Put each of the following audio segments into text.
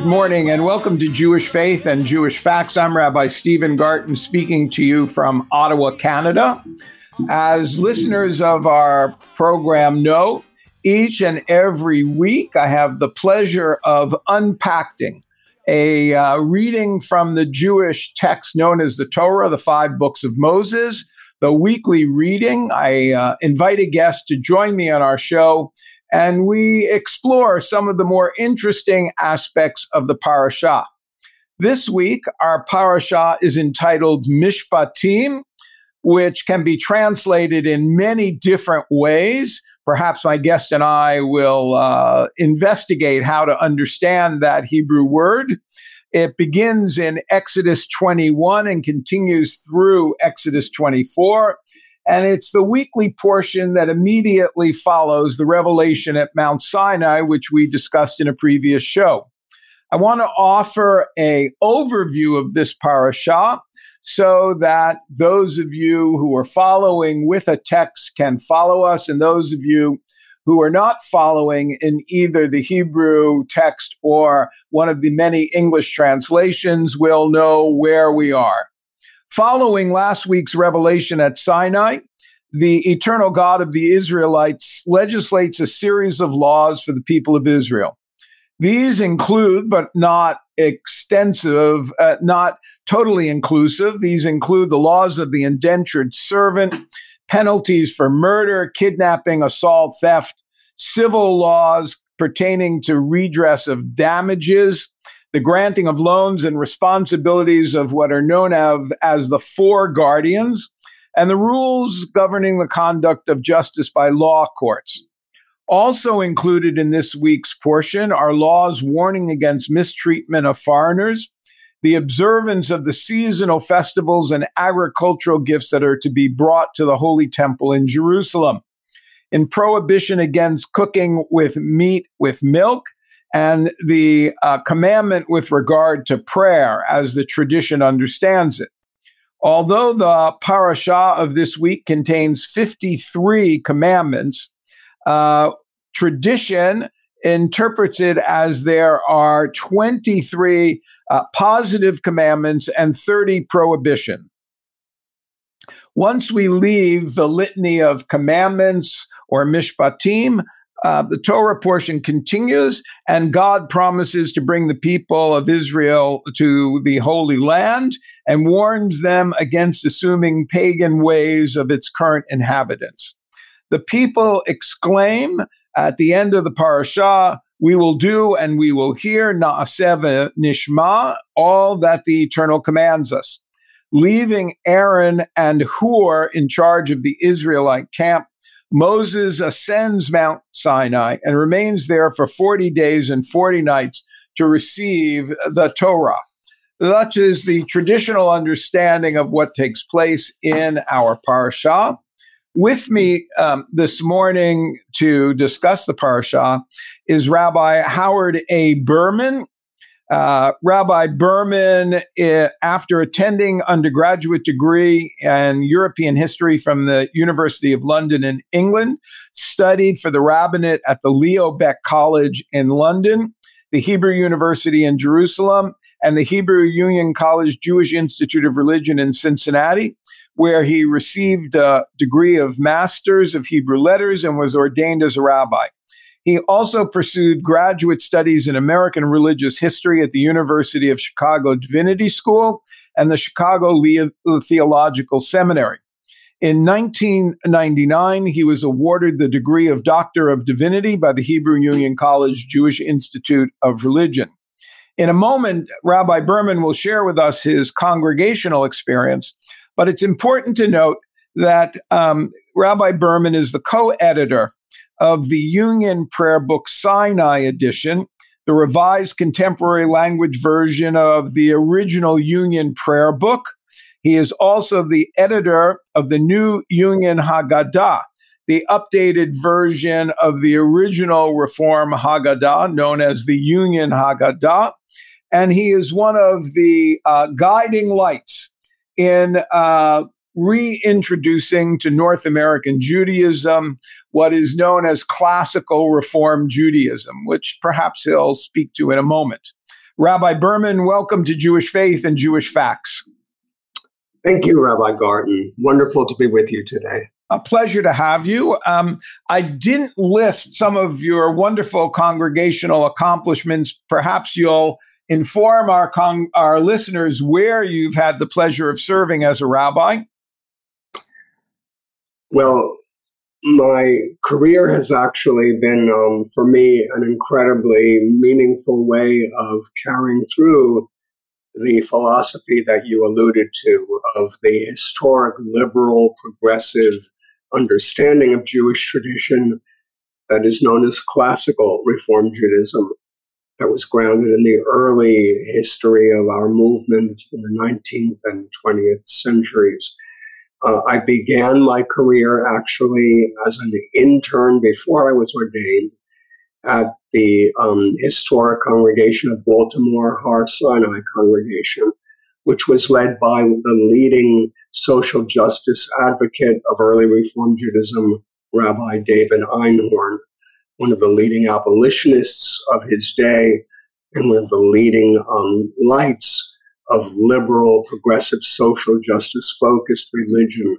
Good morning and welcome to Jewish Faith and Jewish Facts. I'm Rabbi Steven Garten speaking to you from Ottawa, Canada. As listeners of our program know, each and every week I have the pleasure of unpacking a uh, reading from the Jewish text known as the Torah, the five books of Moses, the weekly reading. I uh, invite a guest to join me on our show and we explore some of the more interesting aspects of the parasha. This week, our parasha is entitled Mishpatim, which can be translated in many different ways. Perhaps my guest and I will uh, investigate how to understand that Hebrew word. It begins in Exodus 21 and continues through Exodus 24. And it's the weekly portion that immediately follows the revelation at Mount Sinai, which we discussed in a previous show. I want to offer a overview of this parasha so that those of you who are following with a text can follow us, and those of you who are not following in either the Hebrew text or one of the many English translations will know where we are. Following last week's revelation at Sinai, the eternal God of the Israelites legislates a series of laws for the people of Israel. These include, but not extensive, uh, not totally inclusive. These include the laws of the indentured servant, penalties for murder, kidnapping, assault, theft, civil laws pertaining to redress of damages, the granting of loans and responsibilities of what are known of as the four guardians, and the rules governing the conduct of justice by law courts. Also included in this week's portion are laws warning against mistreatment of foreigners, the observance of the seasonal festivals and agricultural gifts that are to be brought to the Holy Temple in Jerusalem, in prohibition against cooking with meat with milk, and the uh, commandment with regard to prayer as the tradition understands it. Although the parasha of this week contains 53 commandments, uh, tradition interprets it as there are 23 uh, positive commandments and 30 prohibition. Once we leave the litany of commandments or mishpatim, uh, the Torah portion continues, and God promises to bring the people of Israel to the Holy Land and warns them against assuming pagan ways of its current inhabitants. The people exclaim at the end of the parasha, we will do and we will hear na'aseh nishma, all that the Eternal commands us. Leaving Aaron and Hur in charge of the Israelite camp, Moses ascends Mount Sinai and remains there for 40 days and 40 nights to receive the Torah. That is the traditional understanding of what takes place in our parsha. With me um, this morning to discuss the parsha is Rabbi Howard A. Berman. Uh, Rabbi Berman, uh, after attending undergraduate degree in European history from the University of London in England, studied for the rabbinate at the Leo Baeck College in London, the Hebrew University in Jerusalem, and the Hebrew Union College Jewish Institute of Religion in Cincinnati, where he received a degree of Masters of Hebrew Letters and was ordained as a rabbi. He also pursued graduate studies in American religious history at the University of Chicago Divinity School and the Chicago Le- Theological Seminary. In 1999, he was awarded the degree of Doctor of Divinity by the Hebrew Union College Jewish Institute of Religion. In a moment, Rabbi Berman will share with us his congregational experience, but it's important to note that um, Rabbi Berman is the co editor of the Union Prayer Book Sinai edition, the revised contemporary language version of the original Union Prayer Book. He is also the editor of the new Union Haggadah, the updated version of the original Reform Haggadah, known as the Union Haggadah. And he is one of the uh, guiding lights in uh, reintroducing to North American Judaism what is known as classical Reform Judaism, which perhaps he'll speak to in a moment. Rabbi Berman, welcome to Jewish Faith and Jewish Facts. Thank you, Rabbi Garten. Wonderful to be with you today. A pleasure to have you. Um, I didn't list some of your wonderful congregational accomplishments. Perhaps you'll inform our con- our listeners where you've had the pleasure of serving as a rabbi. Well, my career has actually been, um, for me, an incredibly meaningful way of carrying through the philosophy that you alluded to of the historic liberal progressive understanding of Jewish tradition that is known as classical Reform Judaism, that was grounded in the early history of our movement in the 19th and 20th centuries. Uh, I began my career actually as an intern before I was ordained at the um, historic congregation of Baltimore, Har Sinai congregation, which was led by the leading social justice advocate of early Reform Judaism, Rabbi David Einhorn, one of the leading abolitionists of his day and one of the leading um, lights of liberal, progressive, social justice focused religion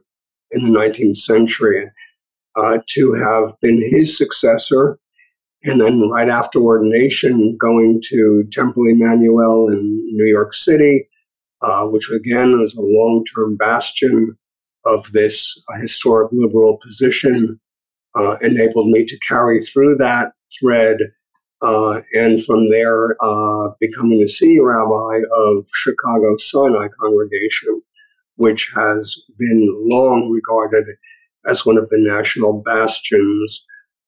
in the 19th century. Uh, to have been his successor, and then right after ordination, going to Temple Emmanuel in New York City, uh, which again was a long term bastion of this uh, historic liberal position, uh, enabled me to carry through that thread uh, and from there uh, becoming the senior rabbi of Chicago Sinai congregation, which has been long regarded as one of the national bastions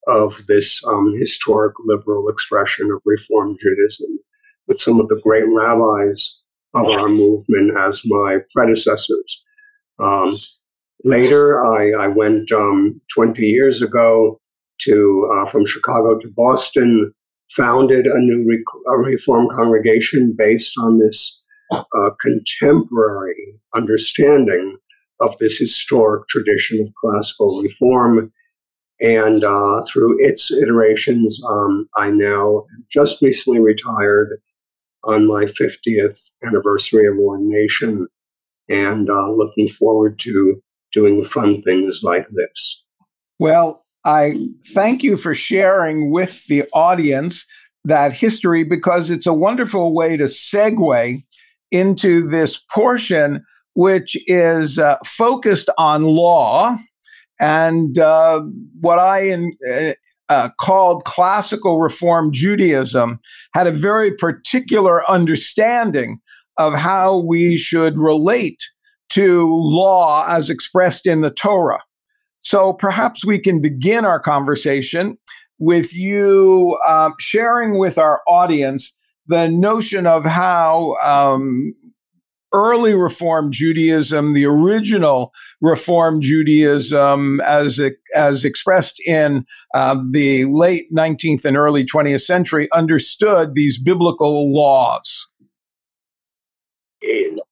of this um, historic liberal expression of Reform Judaism, with some of the great rabbis of our movement as my predecessors. Um, later, I, I went um, 20 years ago to uh, from Chicago to Boston founded a new re- a reform congregation based on this uh, contemporary understanding of this historic tradition of classical reform. And uh, through its iterations, um, I now just recently retired on my 50th anniversary of ordination and uh, looking forward to doing fun things like this. Well, I thank you for sharing with the audience that history because it's a wonderful way to segue into this portion, which is uh, focused on law and uh, what I in, uh, uh called classical Reform Judaism had a very particular understanding of how we should relate to law as expressed in the Torah. So perhaps we can begin our conversation with you uh, sharing with our audience the notion of how um, early Reform Judaism, the original Reform Judaism, as as expressed in uh, the late 19th and early 20th century, understood these biblical laws.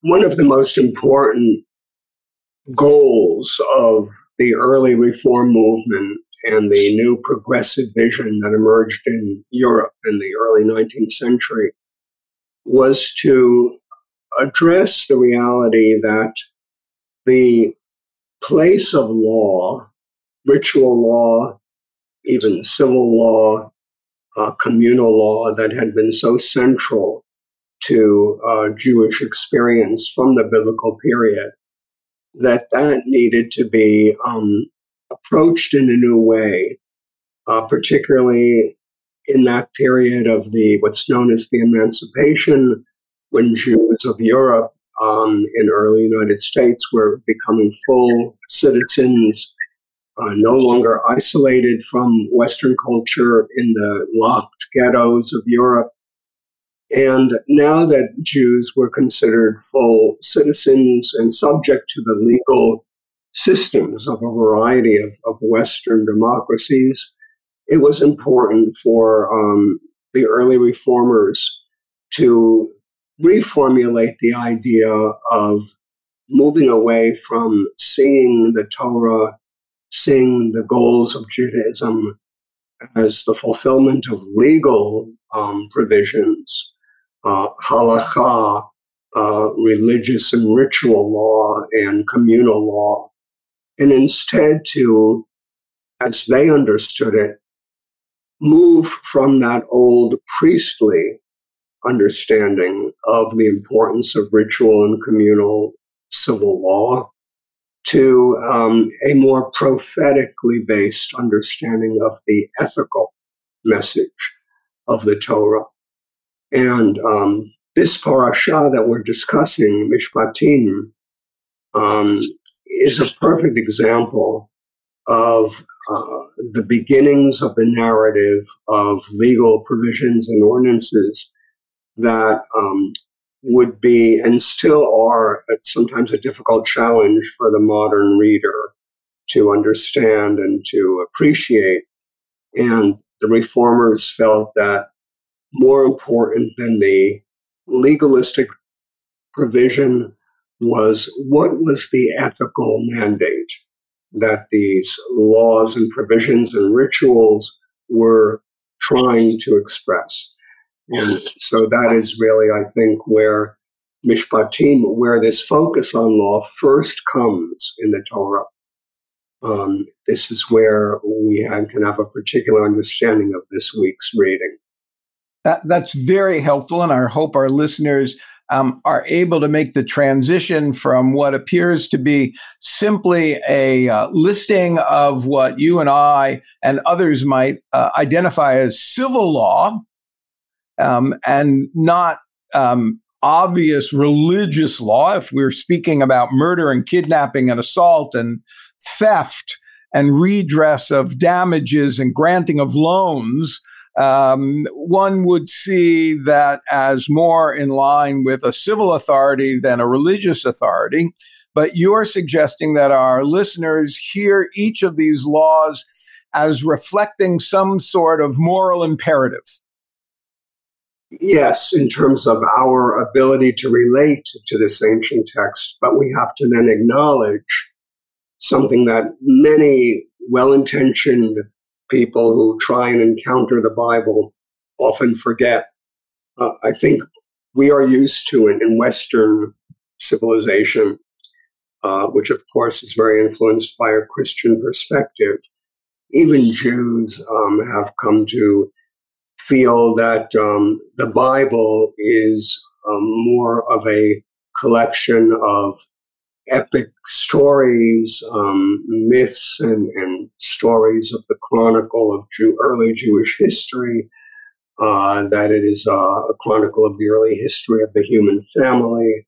One of the most important goals of the early reform movement and the new progressive vision that emerged in Europe in the early 19th century was to address the reality that the place of law, ritual law, even civil law, uh, communal law that had been so central to uh, Jewish experience from the biblical period that that needed to be um, approached in a new way, uh, particularly in that period of the what's known as the emancipation, when Jews of Europe um, in early United States were becoming full citizens, uh, no longer isolated from Western culture in the locked ghettos of Europe, and now that Jews were considered full citizens and subject to the legal systems of a variety of, of Western democracies, it was important for um, the early reformers to reformulate the idea of moving away from seeing the Torah, seeing the goals of Judaism as the fulfillment of legal um, provisions uh, halakha, uh, religious and ritual law, and communal law, and instead to, as they understood it, move from that old priestly understanding of the importance of ritual and communal civil law to um, a more prophetically based understanding of the ethical message of the Torah. And um, this parasha that we're discussing, Mishpatim, um, is a perfect example of uh, the beginnings of the narrative of legal provisions and ordinances that um, would be and still are sometimes a difficult challenge for the modern reader to understand and to appreciate. And the reformers felt that more important than the legalistic provision was what was the ethical mandate that these laws and provisions and rituals were trying to express. And so that is really, I think, where Mishpatim, where this focus on law first comes in the Torah. Um, this is where we can have a particular understanding of this week's reading. That, that's very helpful, and I hope our listeners um, are able to make the transition from what appears to be simply a uh, listing of what you and I and others might uh, identify as civil law um, and not um, obvious religious law. If we're speaking about murder and kidnapping and assault and theft and redress of damages and granting of loans, um, one would see that as more in line with a civil authority than a religious authority. But you're suggesting that our listeners hear each of these laws as reflecting some sort of moral imperative. Yes, in terms of our ability to relate to this ancient text, but we have to then acknowledge something that many well intentioned people who try and encounter the Bible often forget. Uh, I think we are used to it in Western civilization, uh, which of course is very influenced by a Christian perspective. Even Jews um, have come to feel that um, the Bible is um, more of a collection of epic stories, um, myths, and, and, stories of the chronicle of Jew, early Jewish history. Uh, that it is uh, a chronicle of the early history of the human family,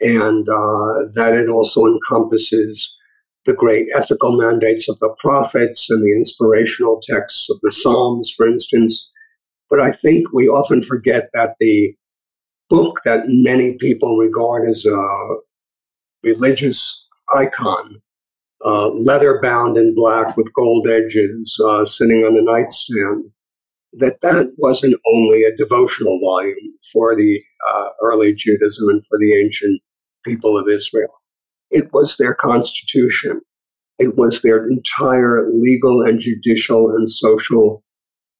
and uh, that it also encompasses the great ethical mandates of the prophets and the inspirational texts of the Psalms, for instance. But I think we often forget that the book that many people regard as a religious icon, uh, leather bound in black with gold edges, uh, sitting on a nightstand, that that wasn't only a devotional volume for the uh, early Judaism and for the ancient people of Israel. It was their constitution. It was their entire legal and judicial and social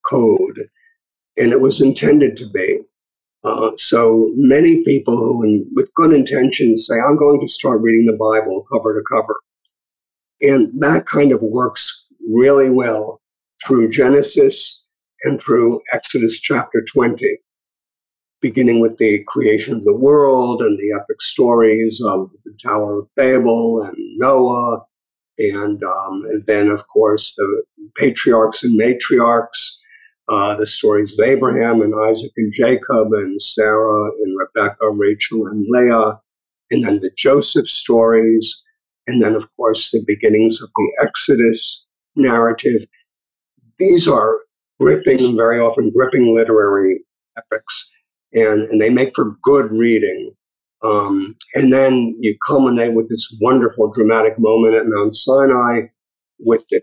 code. And it was intended to be. Uh, so many people who, with good intentions, say, I'm going to start reading the Bible cover to cover. And that kind of works really well through Genesis and through Exodus chapter 20, beginning with the creation of the world and the epic stories of the Tower of Babel and Noah. And, um, and then, of course, the patriarchs and matriarchs uh, the stories of Abraham and Isaac and Jacob and Sarah and Rebecca, Rachel and Leah, and then the Joseph stories, and then, of course, the beginnings of the Exodus narrative. These are gripping, very often gripping literary epics, and, and they make for good reading. Um, and then you culminate with this wonderful dramatic moment at Mount Sinai with the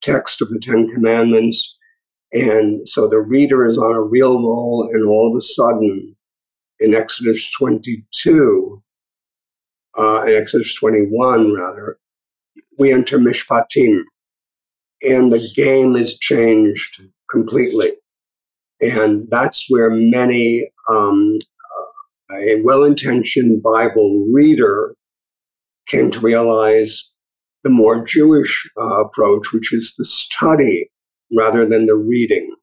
text of the Ten Commandments and so the reader is on a real roll, and all of a sudden, in Exodus 22, uh, Exodus 21, rather, we enter Mishpatim, and the game is changed completely. And that's where many, um, uh, a well intentioned Bible reader came to realize the more Jewish uh, approach, which is the study rather than the reading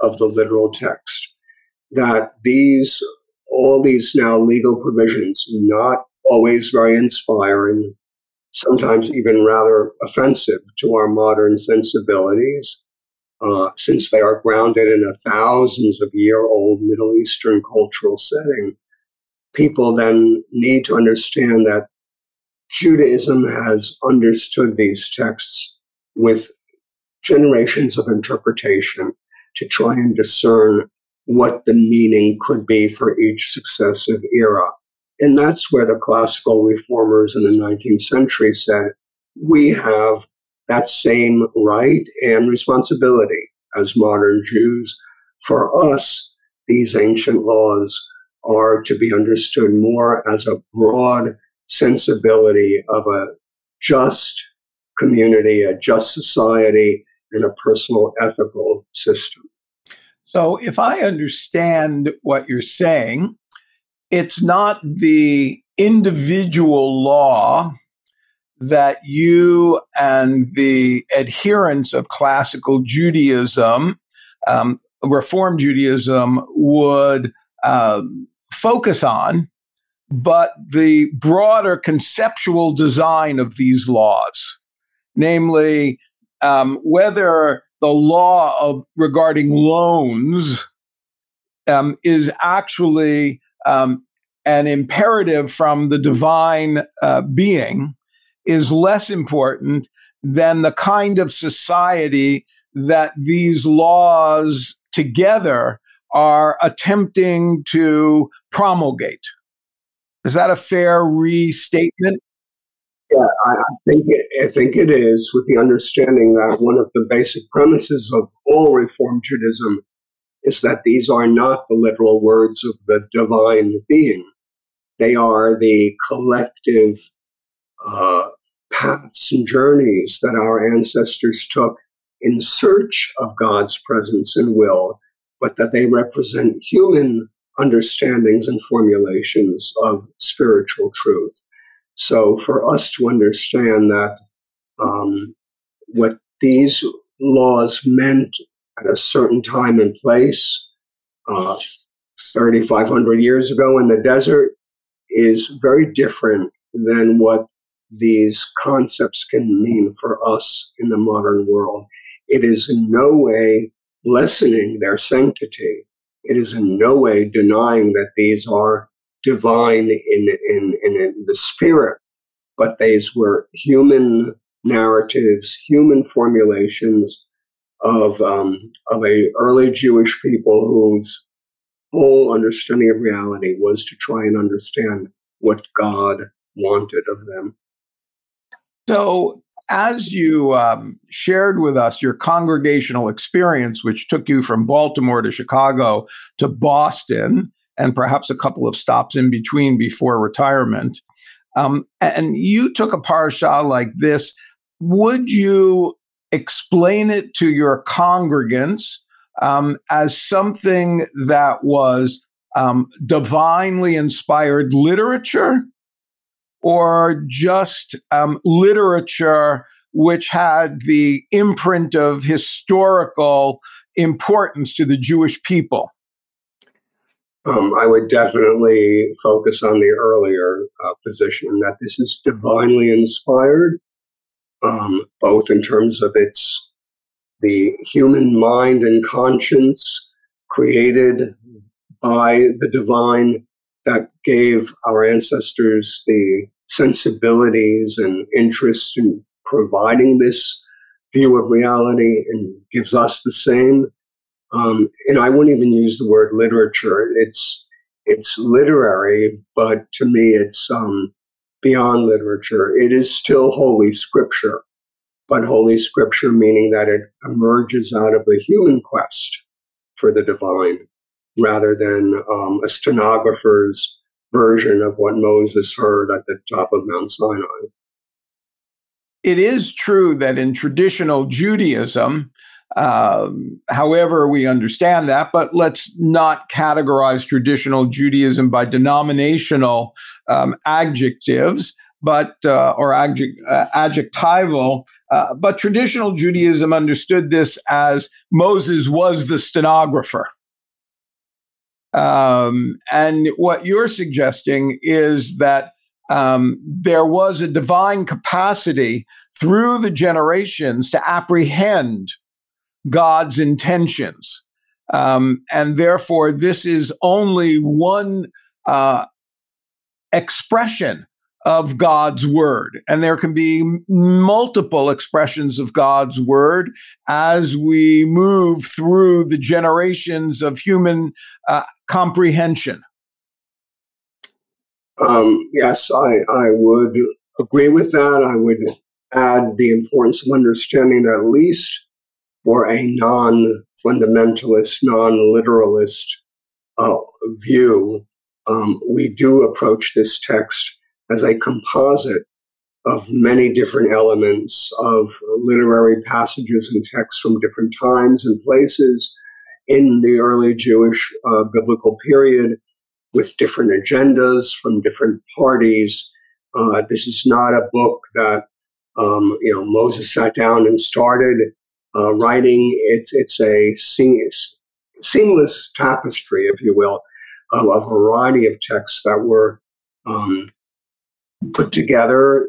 of the literal text. That these, all these now legal provisions, not always very inspiring, sometimes even rather offensive to our modern sensibilities, uh, since they are grounded in a thousands of year old Middle Eastern cultural setting, people then need to understand that Judaism has understood these texts with generations of interpretation to try and discern what the meaning could be for each successive era. And that's where the classical reformers in the 19th century said, we have that same right and responsibility as modern Jews. For us, these ancient laws are to be understood more as a broad sensibility of a just community, a just society, and a personal ethical system. So, if I understand what you're saying, it's not the individual law that you and the adherents of classical Judaism, um, Reform Judaism, would um, focus on, but the broader conceptual design of these laws, namely um, whether the law of regarding loans um, is actually um, an imperative from the divine uh, being is less important than the kind of society that these laws together are attempting to promulgate. Is that a fair restatement? Yeah, I, think it, I think it is, with the understanding that one of the basic premises of all Reform Judaism is that these are not the literal words of the divine being. They are the collective uh, paths and journeys that our ancestors took in search of God's presence and will, but that they represent human understandings and formulations of spiritual truth. So for us to understand that um, what these laws meant at a certain time and place, uh, 3,500 years ago in the desert, is very different than what these concepts can mean for us in the modern world. It is in no way lessening their sanctity. It is in no way denying that these are divine in, in, in, in the spirit, but these were human narratives, human formulations of um, of a early Jewish people whose whole understanding of reality was to try and understand what God wanted of them. So, as you um, shared with us your congregational experience, which took you from Baltimore to Chicago to Boston, and perhaps a couple of stops in between before retirement, um, and you took a parsha like this, would you explain it to your congregants um, as something that was um, divinely inspired literature or just um, literature which had the imprint of historical importance to the Jewish people? Um, I would definitely focus on the earlier uh, position that this is divinely inspired, um, both in terms of its the human mind and conscience created by the divine that gave our ancestors the sensibilities and interest in providing this view of reality and gives us the same. Um, and I wouldn't even use the word literature. It's it's literary, but to me, it's um, beyond literature. It is still holy scripture, but holy scripture meaning that it emerges out of the human quest for the divine, rather than um, a stenographer's version of what Moses heard at the top of Mount Sinai. It is true that in traditional Judaism, Um, however, we understand that, but let's not categorize traditional Judaism by denominational um, adjectives, but uh, or uh, adjectival. Uh, but traditional Judaism understood this as Moses was the stenographer. Um, and what you're suggesting is that um, there was a divine capacity through the generations to apprehend God's intentions. Um, and therefore, this is only one uh, expression of God's word. And there can be multiple expressions of God's word as we move through the generations of human uh, comprehension. Um, yes, I, I would agree with that. I would add the importance of understanding at least for a non fundamentalist, non literalist uh, view, um, we do approach this text as a composite of many different elements of literary passages and texts from different times and places in the early Jewish uh, biblical period with different agendas from different parties. Uh, this is not a book that um, you know Moses sat down and started uh, writing. It's it's a seamless, seamless tapestry, if you will, of a variety of texts that were um, put together,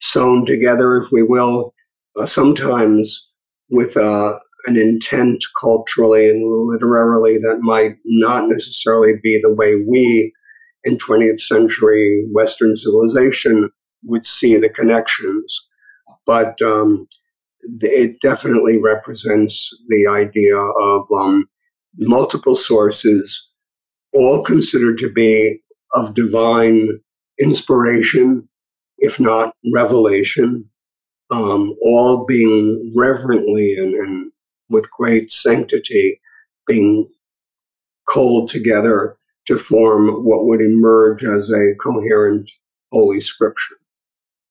sewn together, if we will, uh, sometimes with uh, an intent culturally and literarily that might not necessarily be the way we in 20th century Western civilization would see the connections. But um, it definitely represents the idea of um, multiple sources, all considered to be of divine inspiration, if not revelation, um, all being reverently and, and with great sanctity being culled together to form what would emerge as a coherent holy scripture.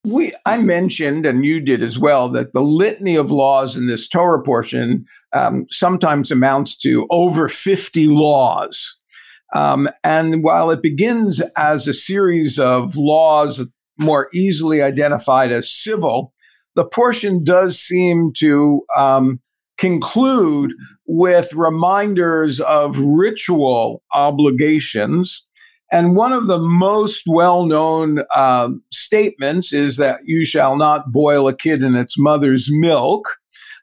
We, I mentioned, and you did as well, that the litany of laws in this Torah portion um, sometimes amounts to over 50 laws. Um, and while it begins as a series of laws more easily identified as civil, the portion does seem to um, conclude with reminders of ritual obligations. And one of the most well known uh, statements is that you shall not boil a kid in its mother's milk.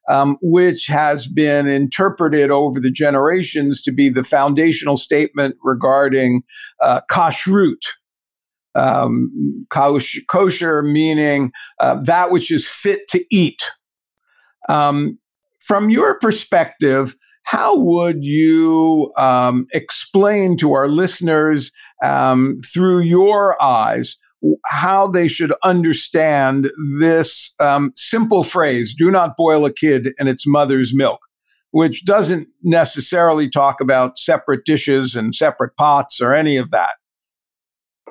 Um, which has been interpreted over the generations to be the foundational statement regarding uh, kashrut. Um, kosher meaning uh, that which is fit to eat. Um, from your perspective, how would you um, explain to our listeners um, through your eyes how they should understand this um, simple phrase do not boil a kid in its mother's milk which doesn't necessarily talk about separate dishes and separate pots or any of that?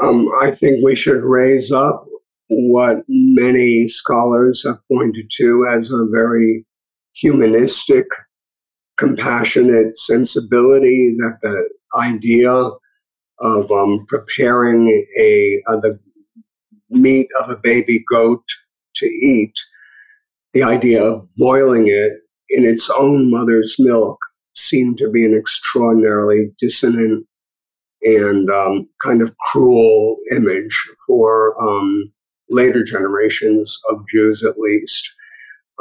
Um, i think we should raise up what many scholars have pointed to as a very humanistic, compassionate sensibility that the idea of um, preparing a uh, the meat of a baby goat to eat, the idea of boiling it in its own mother's milk seemed to be an extraordinarily dissonant and um, kind of cruel image for um, later generations of Jews, at least.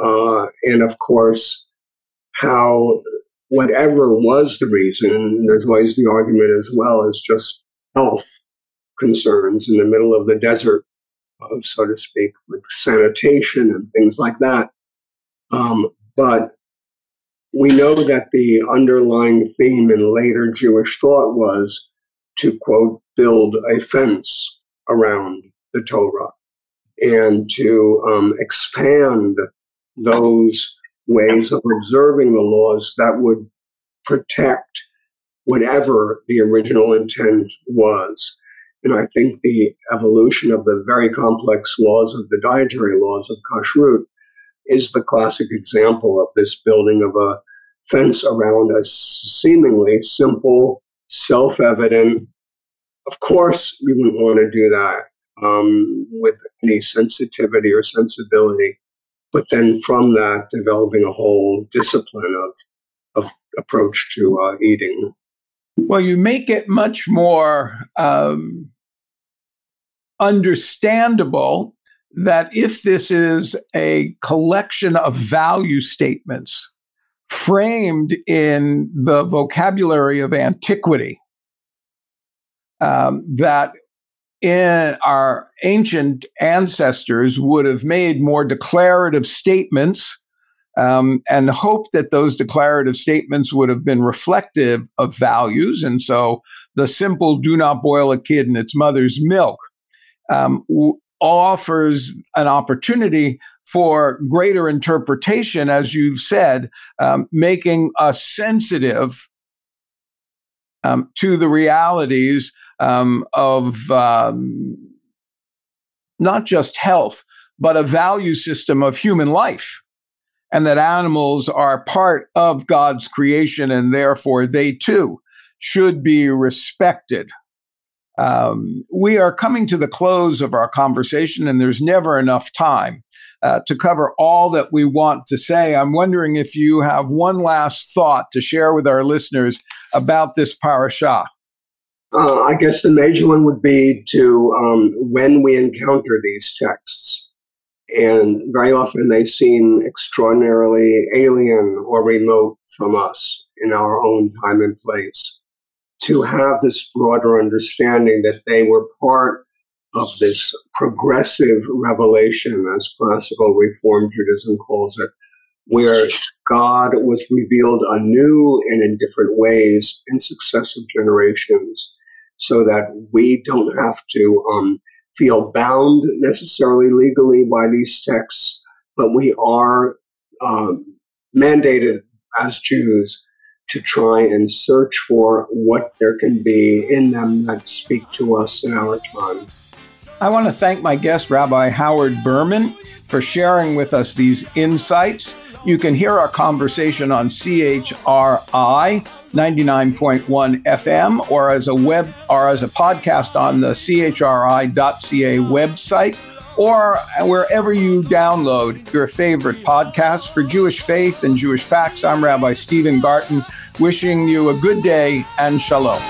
Uh, and of course, how whatever was the reason, there's always the argument as well as just health concerns in the middle of the desert, uh, so to speak, with sanitation and things like that. Um, but we know that the underlying theme in later Jewish thought was to quote, build a fence around the Torah and to um, expand those ways of observing the laws that would protect whatever the original intent was. And I think the evolution of the very complex laws of the dietary laws of kashrut is the classic example of this building of a fence around a seemingly simple, self evident. Of course, you wouldn't want to do that um, with any sensitivity or sensibility. But then from that, developing a whole discipline of, of approach to uh, eating. Well, you make it much more um, understandable that if this is a collection of value statements framed in the vocabulary of antiquity, um, that in our ancient ancestors would have made more declarative statements um, and hoped that those declarative statements would have been reflective of values. And so the simple do not boil a kid in its mother's milk um, w- offers an opportunity for greater interpretation, as you've said, um, making us sensitive um, to the realities um, of um, not just health, but a value system of human life. And that animals are part of God's creation, and therefore they too should be respected. Um, we are coming to the close of our conversation, and there's never enough time uh, to cover all that we want to say. I'm wondering if you have one last thought to share with our listeners about this parasha. Uh, I guess the major one would be to um, when we encounter these texts, and very often they seem extraordinarily alien or remote from us in our own time and place, to have this broader understanding that they were part of this progressive revelation, as classical Reform Judaism calls it, where God was revealed anew and in different ways in successive generations so that we don't have to um, feel bound necessarily legally by these texts, but we are um, mandated as Jews to try and search for what there can be in them that speak to us in our time. I want to thank my guest, Rabbi Howard Berman, for sharing with us these insights. You can hear our conversation on CHRI 99.1 FM or as a web or as a podcast on the chri.ca website or wherever you download your favorite podcasts for Jewish faith and Jewish facts. I'm Rabbi Steven Garten wishing you a good day and shalom.